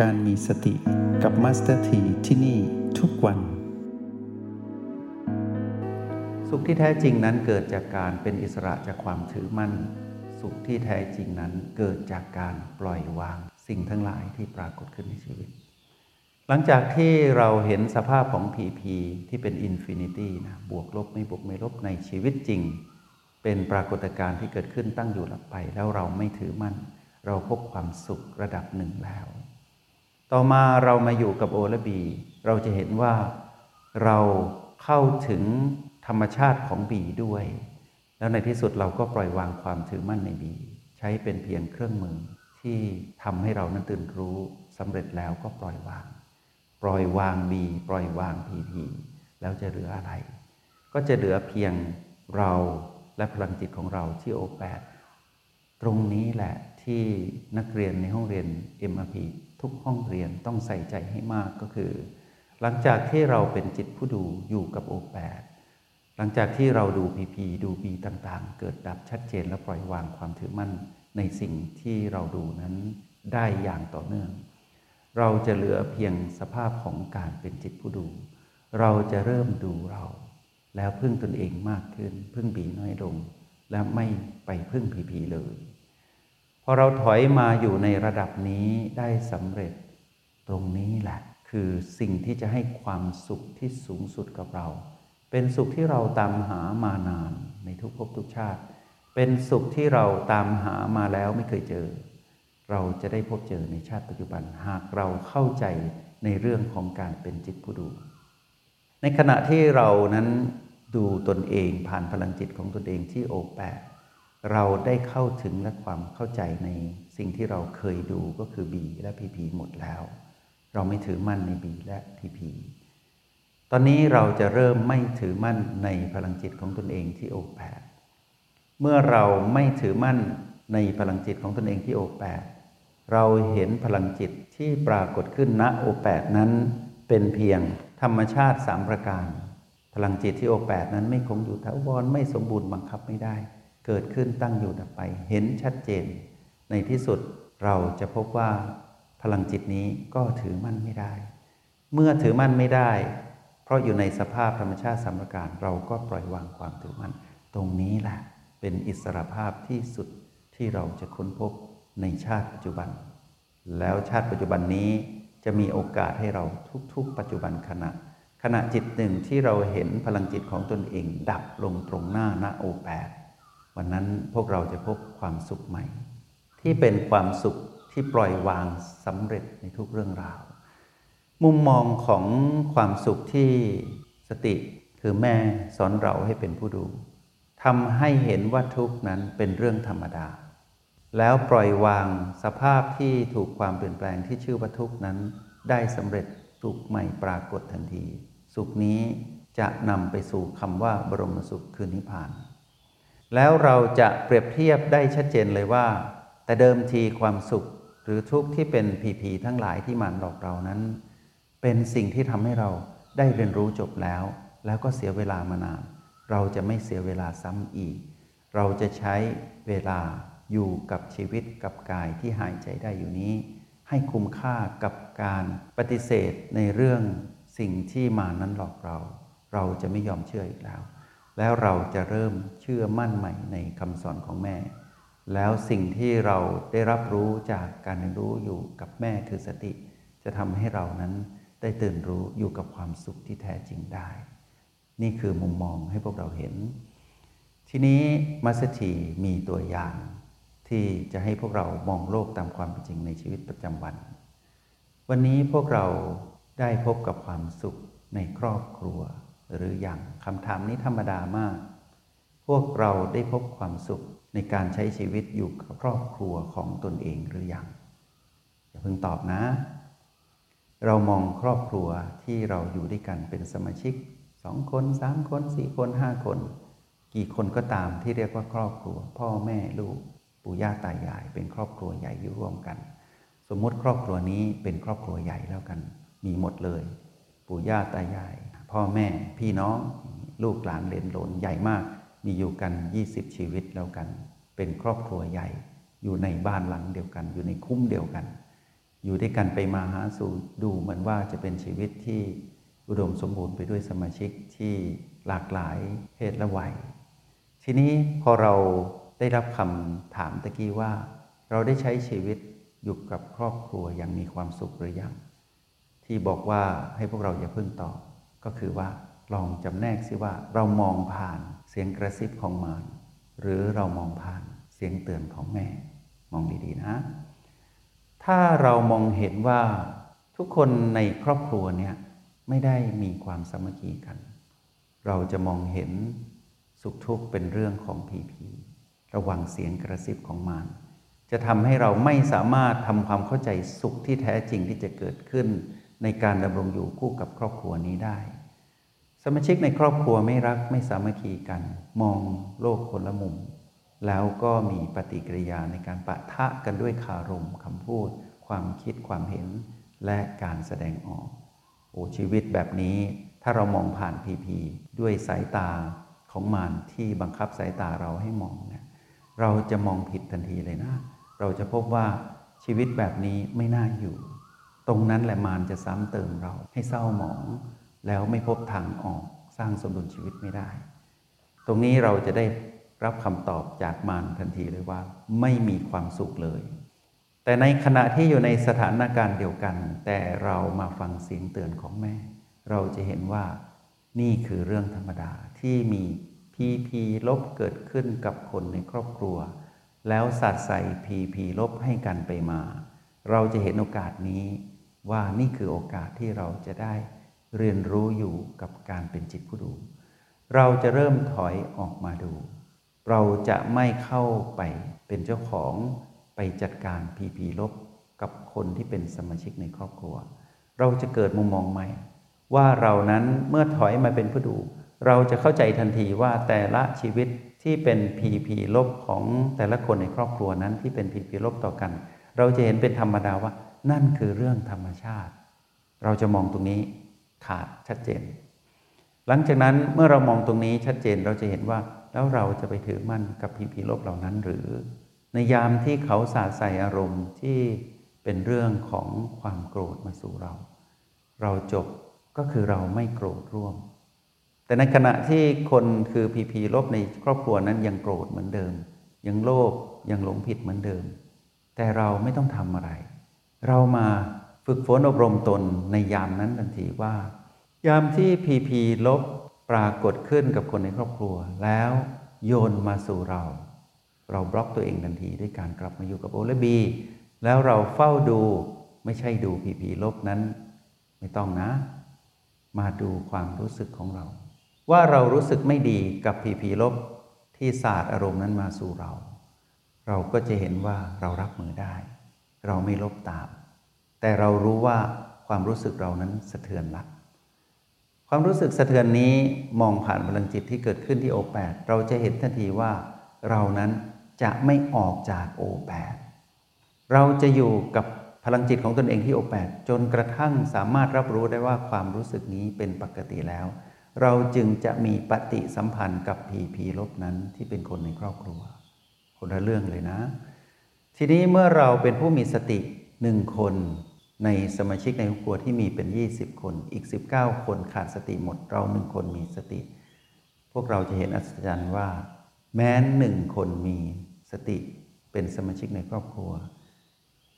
การมีสติกับ Master T ที่นี่ทุกวัน สุขที่แท้จริงนั้นเกิดจากการเป็นอิสระจากความถือมั่น สุขที่แท้จริงนั้นเกิดจากการปล่อยวางสิ่งทั้งหลายที่ปรากฏขึ้นในชีวิต หลังจากที่เราเห็นสภาพของ PP ที่เป็น infinity นะบวกลบไม่บวกไม่ลบในชีวิตจริง เป็นปรากฏการณ์ที่เกิดขึ้นตั้งอยู่ดับไป แล้วเราไม่ถือมั่นเราพบความสุขระดับหนึ่งแล้ว ต่อมาเรามาอยู่กับโอและบี เราจะเห็นว่าเราเข้าถึงธรรมชาติของบีด้วย แล้วในที่สุดเราก็ปล่อยวางความถือมั่นในบี ใช้เป็นเพียงเครื่องมือที่ทำให้เรานั้นตื่นรู้สำเร็จแล้วก็ปล่อยวาง ปล่อยวางบี ปล่อยวางพีพีแล้วจะเหลืออะไร ก็จะเหลือเพียงเราและพลังจิตของเราที่โอแปดตรงนี้แหละที่นักเรียนในห้องเรียน MRP ทุกห้องเรียนต้องใส่ใจให้มากก็คือ หลังจากที่เราเป็นจิตผู้ดูอยู่กับโอแปดหลังจากที่เราดูพีพีดูบีต่างๆ เกิดดับชัดเจนและปล่อยวางความถือมั่นในสิ่งที่เราดูนั้นได้อย่างต่อเนื่อง เราจะเหลือเพียงสภาพของการเป็นจิตผู้ดู เราจะเริ่มดูเรา แล้วพึ่งตนเองมากขึ้น พึ่งบีน้อยลง และไม่ไปพึ่งพีพีเลย พอเราถอยมาอยู่ในระดับนี้ได้สำเร็จตรงนี้แหละ คือสิ่งที่จะให้ความสุขที่สูงสุดกับเรา เป็นสุขที่เราตามหามานานในทุกภพทุกชาติ เป็นสุขที่เราตามหามาแล้วไม่เคยเจอ เราจะได้พบเจอในชาติปัจจุบันหากเราเข้าใจในเรื่องของการเป็นจิตผู้ดู ในขณะที่เรานั้นดูตนเองผ่านพลังจิตของตนเองที่โอแปด เราได้เข้าถึงและความเข้าใจในสิ่งที่เราเคยดูก็คือบีและพีพีหมดแล้ว เราไม่ถือมั่นในบีและพีพีตอนนี้เราจะเริ่มไม่ถือมั่นในพลังจิตของตนเองที่โอแปดเมื่อเราไม่ถือมั่นในพลังจิตของตนเองที่โอแปดเราเห็นพลังจิตที่ปรากฏขึ้นณโอแปดนั้น เป็นเพียงธรรมชาติสามประการ พลังจิตที่โอแปดนั้นไม่คงอยู่ถาวรไม่สมบูรณ์บังคับไม่ได้ เกิดขึ้นตั้งอยู่ดับไป เห็นชัดเจน ในที่สุดเราจะพบว่าพลังจิตนี้ก็ถือมั่นไม่ได้ เมื่อถือมั่นไม่ได้ เพราะอยู่ในสภาพธรรมชาติสามประการเราก็ปล่อยวางความถือมั่น ตรงนี้แหละเป็นอิสรภาพที่สุดที่เราจะค้นพบในชาติปัจจุบัน แล้วชาติปัจจุบันนี้จะมีโอกาสให้เราทุกๆ ปัจจุบันขณะ ขณะจิตหนึ่งที่เราเห็นพลังจิตของตนเอง ดับลงตรงหน้าณโอแปด วันนั้นพวกเราจะพบความสุขใหม่ ที่เป็นความสุขที่ปล่อยวางสำเร็จในทุกเรื่องราว มุมมองของความสุขที่สติคือแม่สอนเราให้เป็นผู้ดูทำให้เห็นว่าทุกนั้นเป็นเรื่องธรรมดา แล้วปล่อยวางสภาพที่ถูกความเปลี่ยนแปลงที่ชื่อว่าทุกนั้น ได้สำเร็จสุขใหม่ปรากฏทันที สุขนี้จะนำไปสู่คำว่าบรมสุขคือนิพพาน แล้วเราจะเปรียบเทียบได้ชัดเจนเลยว่า แต่เดิมทีความสุขหรือทุกข์ที่เป็นผีผีทั้งหลายที่มานหลอกเรานั้น เป็นสิ่งที่ทำให้เราได้เรียนรู้จบแล้ว แล้วก็เสียเวลามานาน เราจะไม่เสียเวลาซ้ำอีก เราจะใช้เวลาอยู่กับชีวิตกับกายที่หายใจได้อยู่นี้ ให้คุ้มค่ากับการปฏิเสธในเรื่องสิ่งที่มานั้นหลอกเรา เราจะไม่ยอมเชื่ออีกแล้ว แล้วเราจะเริ่มเชื่อมั่นใหม่ในคำสอนของแม่ แล้วสิ่งที่เราได้รับรู้จากการเรียนรู้อยู่กับแม่คือสติ จะทำให้เรานั้นได้ตื่นรู้อยู่กับความสุขที่แท้จริงได้ นี่คือมุมมองให้พวกเราเห็น ทีนี้มัสถีมีตัวอย่างที่จะให้พวกเรามองโลกตามความเป็นจริงในชีวิตประจำวัน วันนี้พวกเราได้พบกับความสุขในครอบครัว หรืออย่างคำถามนี้ธรรมดามาก พวกเราได้พบความสุขในการใช้ชีวิตอยู่กับครอบครัวของตนเองหรืออยังอย่าเพิ่งตอบนะ เรามองครอบครัวที่เราอยู่ด้วยกันเป็นสมาชิกสองคนสามคนสี่คนห้าคน กี่คนก็ตามที่เรียกว่าครอบครัว พ่อแม่ลูกปู่ย่าตายาย เป็นครอบครัวใหญ่อยู่ร่วมกัน สมมติครอบครัวนี้เป็นครอบครัวใหญ่แล้วกัน มีหมดเลย ปู่ย่าตายาย พ่อแม่พี่น้องลูกหลานเลนหลนใหญ่มาก มีอยู่กัน 20 ชีวิตแล้วกัน เป็นครอบครัวใหญ่ อยู่ในบ้านหลังเดียวกัน อยู่ในคุ้มเดียวกัน อยู่ด้วยกันไปมาหาสู่ดูเหมือนว่าจะเป็นชีวิตที่อุดมสมบูรณ์ไปด้วยสมาชิกที่หลากหลายเพศและวัย ทีนี้พอเราได้รับคำถามตะกี้ว่า เราได้ใช้ชีวิตอยู่กับครอบครัวอย่างมีความสุขหรือยังที่บอกว่าให้พวกเราอย่าเพึ่งตอบ ก็คือว่าลองจำแนกสิว่าเรามองผ่านเสียงกระซิบของมารหรือเรามองผ่านเสียงเตือนของแม่ มองดีๆนะ ถ้าเรามองเห็นว่าทุกคนในครอบครัวเนี่ยไม่ได้มีความสามัคคีกัน เราจะมองเห็นสุขทุกข์เป็นเรื่องของผีผีระวังเสียงกระซิบของมารจะทำให้เราไม่สามารถทำความเข้าใจสุขที่แท้จริงที่จะเกิดขึ้น ในการดำรงอยู่คู่กับครอบครัวนี้ได้ สมาชิกในครอบครัวไม่รักไม่สามัคคีกัน มองโลกคนละมุม แล้วก็มีปฏิกิริยาในการปะทะกันด้วยคารมคำพูด ความคิดความเห็นและการแสดงออกโอ้ชีวิตแบบนี้ถ้าเรามองผ่านพีพีด้วยสายตาของมารที่บังคับสายตาเราให้มองเนี่ยเราจะมองผิดทันทีเลยนะ เราจะพบว่าชีวิตแบบนี้ไม่น่าอยู่ ตรงนั้นแหละมารจะซ้ำเติมเราให้เศร้าหมอง แล้วไม่พบทางออกสร้างสมดุลชีวิตไม่ได้ ตรงนี้เราจะได้รับคำตอบจากมารทันทีเลยว่า ไม่มีความสุขเลย แต่ในขณะที่อยู่ในสถานการณ์เดียวกัน แต่เรามาฟังเสียงเตือนของแม่ เราจะเห็นว่านี่คือเรื่องธรรมดาที่มี PP ลบเกิดขึ้นกับคนในครอบครัว แล้วซัดใส่ PP ลบให้กันไปมา เราจะเห็นโอกาสนี้ ว่านี่คือโอกาสที่เราจะได้เรียนรู้อยู่กับการเป็นจิตผู้ดู เราจะเริ่มถอยออกมาดู เราจะไม่เข้าไปเป็นเจ้าของไปจัดการ PP ลบกับคนที่เป็นสมาชิกในครอบครัว เราจะเกิดมุมมองใหม่ ว่าเรานั้นเมื่อถอยมาเป็นผู้ดู เราจะเข้าใจทันทีว่าแต่ละชีวิตที่เป็นพีพีลบของแต่ละคนในครอบครัวนั้นที่เป็นพีพีลบต่อกัน เราจะเห็นเป็นธรรมดาว่า นั่นคือเรื่องธรรมชาติ เราจะมองตรงนี้ขาดชัดเจน หลังจากนั้นเมื่อเรามองตรงนี้ชัดเจนเราจะเห็นว่าแล้วเราจะไปถือมั่นกับพีพีลบเหล่านั้นหรือ ในยามที่เขาสาดใส่อารมณ์ที่เป็นเรื่องของความโกรธมาสู่เรา เราจบก็คือเราไม่โกรธร่วม แต่ในขณะที่คนคือพีพีลบในครอบครัวนั้นยังโกรธเหมือนเดิม ยังโลภยังหลงผิดเหมือนเดิม แต่เราไม่ต้องทำอะไร เรามาฝึกฝนอบรมตนในยามนั้นทันทีว่า ยามที่พีพีลบปรากฏขึ้นกับคนในครอบครัว แล้วโยนมาสู่เรา เราบล็อกตัวเองทันทีด้วยการกลับมาอยู่กับโอและบี แล้วเราเฝ้าดูไม่ใช่ดูพีพีลบนั้น ไม่ต้องนะ มาดูความรู้สึกของเรา ว่าเรารู้สึกไม่ดีกับพีพีลบที่ศาสตร์อารมณ์นั้นมาสู่เรา เราก็จะเห็นว่าเรารับมือได้ เราไม่ลบตาม แต่เรารู้ว่าความรู้สึกเรานั้นสะเทือนละความรู้สึกสะเทือนนี้มองผ่านพลังจิตที่เกิดขึ้นที่โอแปดเราจะเห็นทันทีว่าเรานั้นจะไม่ออกจากโอแปดเราจะอยู่กับพลังจิตของตนเองที่โอแปดจนกระทั่งสามารถรับรู้ได้ว่าความรู้สึกนี้เป็นปกติแล้ว เราจึงจะมีปฏิสัมพันธ์กับผีผีลบนั้นที่เป็นคนในครอบครัว คนละเรื่องเลยนะ ทีนี้เมื่อเราเป็นผู้มีสติหนึ่งคนในสมาชิกในครอบครัวที่มีเป็น 20 คน อีก 19 คนขาดสติหมดเราหนึ่งคนมีสติ พวกเราจะเห็นอัศจรรย์ว่า แม้หนึ่งคนมีสติเป็นสมาชิกในครอบครัว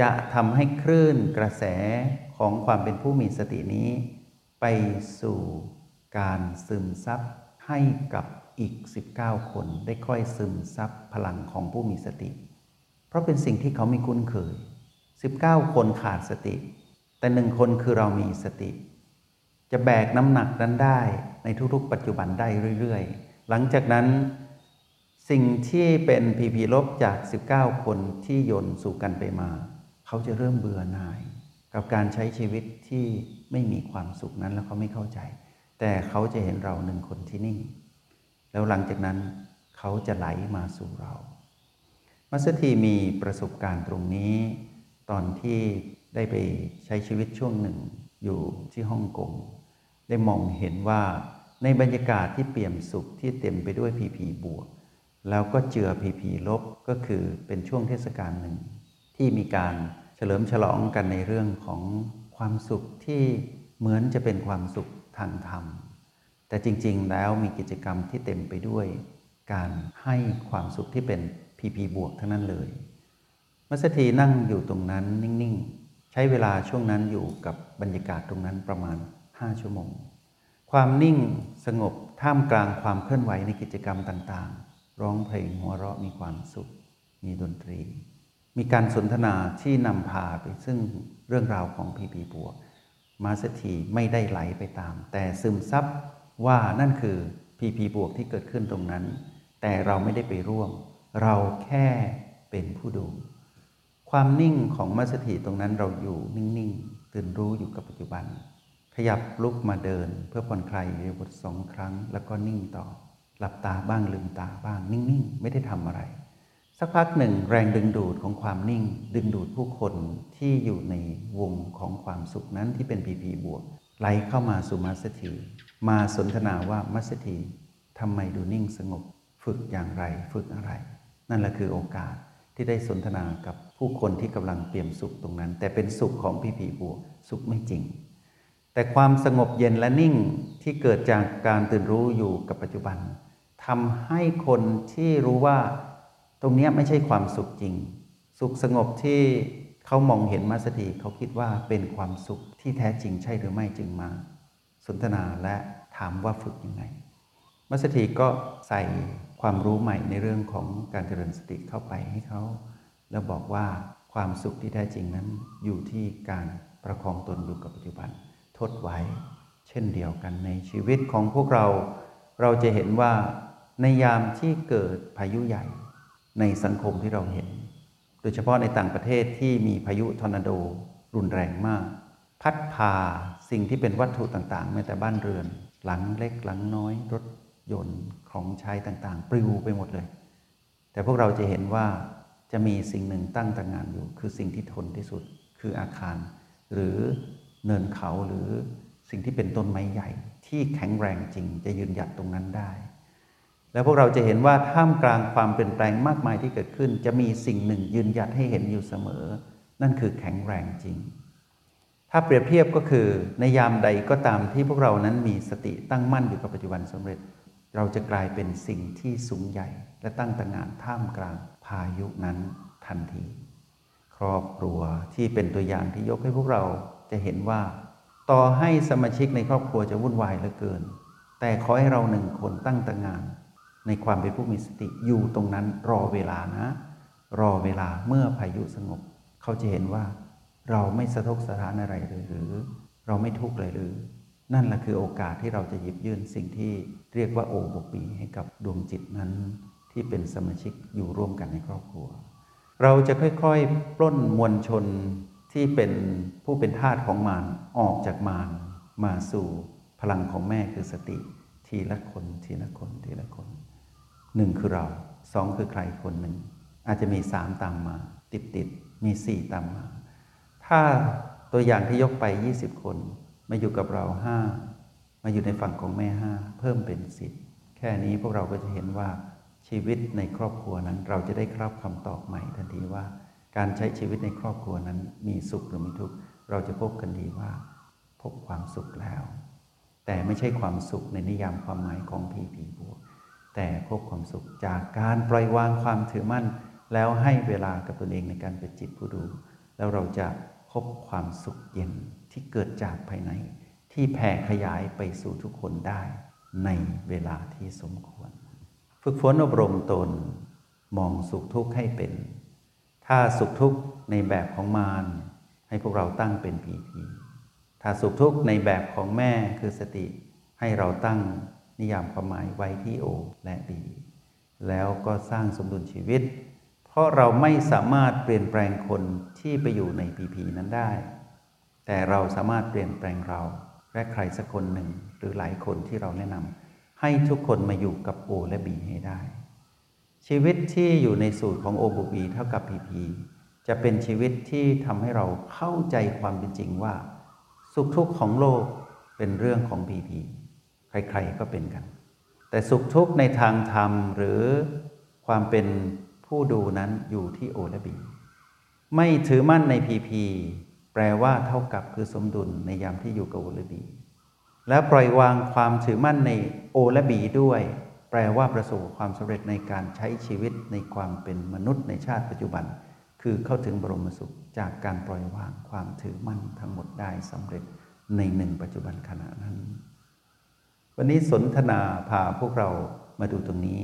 จะทำให้คลื่นกระแสของความเป็นผู้มีสตินี้ ไปสู่การซึมซับให้กับอีก 19 คนได้ค่อยซึมซับพลังของผู้มีสติ เพราะเป็นสิ่งที่เขาไม่คุ้นเคย 19 คนขาดสติ แต่หนึ่งคนคือเรามีสติ จะแบกน้ำหนักนั้นได้ในทุกๆ ปัจจุบันได้เรื่อยๆ หลังจากนั้นสิ่งที่เป็นพีพีลบจาก 19 คนที่โยนสู่กันไปมา เขาจะเริ่มเบื่อหน่าย กับการใช้ชีวิตที่ไม่มีความสุขนั้นแล้วเขาไม่เข้าใจ แต่เขาจะเห็นเราหนึ่งคนที่นิ่ง แล้วหลังจากนั้นเขาจะไหลมาสู่เรา มัสถีมีประสบการณ์ตรงนี้ ตอนที่ได้ไปใช้ชีวิตช่วงหนึ่งอยู่ที่ฮ่องกงได้มองเห็นว่าในบรรยากาศที่เปี่ยมสุขที่เต็มไปด้วยพีพีบวก แล้วก็เจือพีพีลบก็คือเป็นช่วงเทศกาลหนึ่ง ที่มีการเฉลิมฉลองกันในเรื่องของความสุขที่เหมือนจะเป็นความสุขทางธรรม แต่จริงๆแล้วมีกิจกรรมที่เต็มไปด้วย การให้ความสุขที่เป็น พีพีบวกทั้งนั้นเลยมัสถีนั่งอยู่ตรงนั้นนิ่งๆ ใช้เวลาช่วงนั้นอยู่กับบรรยากาศตรงนั้นประมาณ 5 ชั่วโมง ความนิ่งสงบท่ามกลางความเคลื่อนไหวในกิจกรรมต่างๆ ร้องเพลงหัวเราะมีความสุข มีดนตรี มีการสนทนาที่นำพาไปซึ่งเรื่องราวของพีพีบวกมาสถีไม่ได้ไหลไปตาม แต่ซึมซับว่านั่นคือพีพีบวกที่เกิดขึ้นตรงนั้น แต่เราไม่ได้ไปร่วม เราแค่เป็นผู้ดู ความนิ่งของมัสถีตรงนั้นเราอยู่นิ่งๆ ตื่นรู้อยู่กับปัจจุบัน ขยับลุกมาเดิน เพื่อผ่อนคลายอิริยาบถสองครั้ง แล้วก็นิ่งต่อ หลับตาบ้างลืมตาบ้างนิ่งๆ ไม่ได้ทำอะไร สักพักหนึ่งแรงดึงดูดของความนิ่ง ดึงดูดผู้คนที่อยู่ในวงของความสุขนั้นที่เป็นพีพีบวกไหลเข้ามาสู่มัสถีมาสนทนาว่ามัสถีทำไมดูนิ่งสงบ ฝึกอย่างไร ฝึกอะไร นั่นแหละคือโอกาสที่ได้สนทนากับผู้คนที่กำลังเปี่ยมสุขตรงนั้น แต่เป็นสุขของพีพีบวกสุขไม่จริง แต่ความสงบเย็นและนิ่งที่เกิดจากการตื่นรู้อยู่กับปัจจุบันทำให้คนที่รู้ว่าตรงนี้ไม่ใช่ความสุขจริง สุขสงบที่เขามองเห็นมาสถีเขาคิดว่าเป็นความสุขที่แท้จริงใช่หรือไม่จึงมา สนทนาและถามว่าฝึกยังไง มัสถีก็ใส่ ความรู้ใหม่ในเรื่องของการเจริญสติเข้าไปให้เขา แล้วบอกว่าความสุขที่แท้จริงนั้นอยู่ที่การประคองตนอยู่กับปัจจุบัน ทดไว้ เช่นเดียวกันในชีวิตของพวกเรา เราจะเห็นว่าในยามที่เกิดพายุใหญ่ในสังคมที่เราเห็น โดยเฉพาะในต่างประเทศที่มีพายุทอร์นาโดรุนแรงมาก พัดพาสิ่งที่เป็นวัตถุต่างๆแม้แต่บ้านเรือน หลังเล็กหลังน้อยรถ ยนต์ของใช้ต่างๆ ปลิวไปหมดเลย แต่พวกเราจะเห็นว่าจะมีสิ่งหนึ่งตั้งตระงานอยู่ คือสิ่งที่ทนที่สุดคืออาคาร หรือเนินเขาหรือสิ่งที่เป็นต้นไม้ใหญ่ ที่แข็งแรงจริงจะยืนหยัดตรงนั้นได้ แล้วพวกเราจะเห็นว่าท่ามกลางความเปลี่ยนแปลงมากมายที่เกิดขึ้น จะมีสิ่งหนึ่งยืนหยัดให้เห็นอยู่เสมอ นั่นคือแข็งแรงจริง ถ้าเปรียบเทียบก็คือในยามใดก็ตามที่พวกเรานั้นมีสติตั้งมั่นอยู่กับปัจจุบันสำเร็จ เราจะกลายเป็นสิ่งที่สูงใหญ่ และตั้งตระหง่านท่ามกลางพายุนั้นทันที ครอบครัวที่เป็นตัวอย่างที่ยกให้พวกเราจะเห็นว่า ต่อให้สมาชิกในครอบครัวจะวุ่นวายเหลือเกิน แต่ขอให้เราหนึ่งคนตั้งตระหง่านในความเป็นผู้มีสติอยู่ตรงนั้นรอเวลานะ รอเวลาเมื่อพายุสงบ เขาจะเห็นว่า เราไม่สะทกสะท้านอะไรเลยหรือ เราไม่ทุกข์เลยหรือ นั่นแหละคือโอกาสที่เราจะหยิบยื่นสิ่งที่เรียกว่าโอบปีให้กับดวงจิตนั้น ที่เป็นสมาชิกอยู่ร่วมกันในครอบครัว เราจะค่อยๆ ปล้นมวลชนที่เป็นผู้เป็นทาสของมารออกจากมารมาสู่พลังของแม่คือสติ ทีละคนทีละคนทีละคนหนึ่งคือเราสองคือใครคนหนึ่ง อาจจะมีสามตามมา ติดติดๆมีสี่ตามมา ถ้าตัวอย่างที่ยกไป 20 คน มาอยู่กับเราห้ามาอยู่ในฝั่งของแม่ห้าเพิ่มเป็นสิบแค่นี้พวกเราก็จะเห็นว่าชีวิตในครอบครัวนั้น เราจะได้ครับคำตอบใหม่ทันทีว่า การใช้ชีวิตในครอบครัวนั้นมีสุขหรือมีทุกข์เราจะพบกันดีว่า พบความสุขแล้ว แต่ไม่ใช่ความสุขในนิยามความหมายของพีพีบวกแต่พบความสุขจากการปล่อยวางความถือมั่น แล้วให้เวลากับตนเองในการเป็นจิตผู้ดู แล้วเราจะพบความสุขเย็น ที่เกิดจากภายใน ที่แผ่ขยายไปสู่ทุกคนได้ในเวลาที่สมควร ฝึกฝนอบรมตนมองสุขทุกข์ให้เป็น ถ้าสุขทุกข์ในแบบของมารให้พวกเราตั้งเป็นพีพีถ้าสุขทุกข์ในแบบของแม่คือสติ ให้เราตั้งนิยามความหมายไว้ที่โอและบีแล้วก็สร้างสมดุลชีวิต เพราะเราไม่สามารถเปลี่ยนแปลงคนที่ไปอยู่ในพีพีนั้นได้ แต่เราสามารถเปลี่ยนแปลงเรา และใครสักคนหนึ่งหรือหลายคนที่เราแนะนำให้ทุกคนมาอยู่กับโอและบีให้ได้ ชีวิตที่อยู่ในสูตรของโอบูบีเท่ากับพีพีจะเป็นชีวิตที่ทำให้เราเข้าใจความเป็นจริงว่า สุขทุกข์ของโลกเป็นเรื่องของพีพีใครๆก็เป็นกัน แต่สุขทุกข์ในทางธรรมหรือความเป็นผู้ดูนั้นอยู่ที่โอและบี ไม่ถือมั่นในพีพี แปลว่าเท่ากับคือสมดุลในยามที่อยู่กับโอและบี และปล่อยวางความถือมั่นในโอและบีด้วย แปลว่าประสบความสำเร็จในการใช้ชีวิตในความเป็นมนุษย์ในชาติปัจจุบัน คือเข้าถึงบรมสุขจากการปล่อยวางความถือมั่นทั้งหมดได้สำเร็จในหนึ่งปัจจุบันขณะนั้น วันนี้สนทนาพาพวกเรามาดูตรงนี้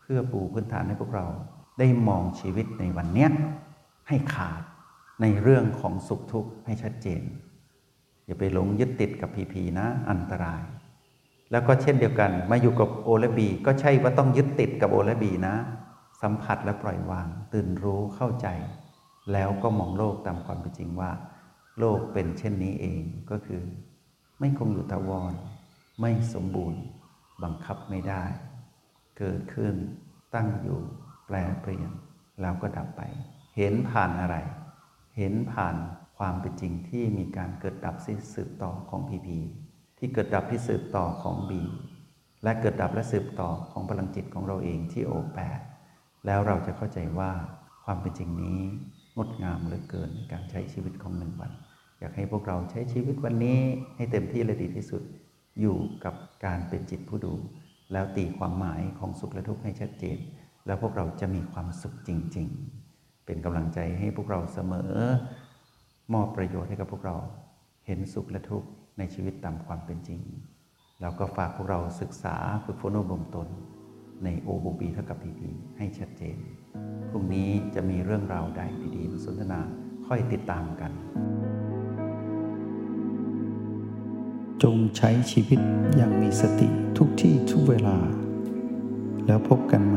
เพื่อปูพื้นฐานให้พวกเราได้มองชีวิตในวันเนี้ยให้ขาด ในเรื่องของสุขทุกข์ให้ชัดเจน อย่าไปหลงยึดติดกับพีพีนะอันตราย แล้วก็เช่นเดียวกันมาอยู่กับโอและบี ก็ใช่ว่าต้องยึดติดกับโอและบีนะ สัมผัสและปล่อยวาง ตื่นรู้เข้าใจ แล้วก็มองโลกตามความเป็นจริงว่า โลกเป็นเช่นนี้เองก็คือ ไม่คงอยู่ตะวร ไม่สมบูรณ์ บังคับไม่ได้ เกิดขึ้นตั้งอยู่แปลเปลี่ยนแล้วก็ดับไป เห็นผ่านอะไร เห็นผ่านความเป็นจริงที่มีการเกิดดับสืบต่อของพีพีที่เกิดดับที่สืบต่อของบีและเกิดดับและสืบต่อของพลังจิตของเราเองที่โอแปดแล้วเราจะเข้าใจว่าความเป็นจริงนี้งดงามเหลือเกินในการใช้ชีวิตของหนึ่งวัน อยากให้พวกเราใช้ชีวิตวันนี้ให้เต็มที่และดีที่สุด อยู่กับการเป็นจิตผู้ดู แล้วตีความหมายของสุขและทุกข์ให้ชัดเจน แล้วพวกเราจะมีความสุขจริง ๆ เป็นกำลังใจให้พวกเราเสมอ มอบประโยชน์ให้กับพวกเราเห็นสุขและทุกข์ในชีวิตตามความเป็นจริง แล้วก็ฝากพวกเราศึกษาฝึกฝนอบรมตน ในโอบูบีเท่ากับ PP ให้ชัดเจน พรุ่งนี้จะมีเรื่องราวใดดีๆมาสนทนาคอยติดตามกัน จงใช้ชีวิตอย่างมีสติทุกที่ทุกเวลา แล้วพบกันใหม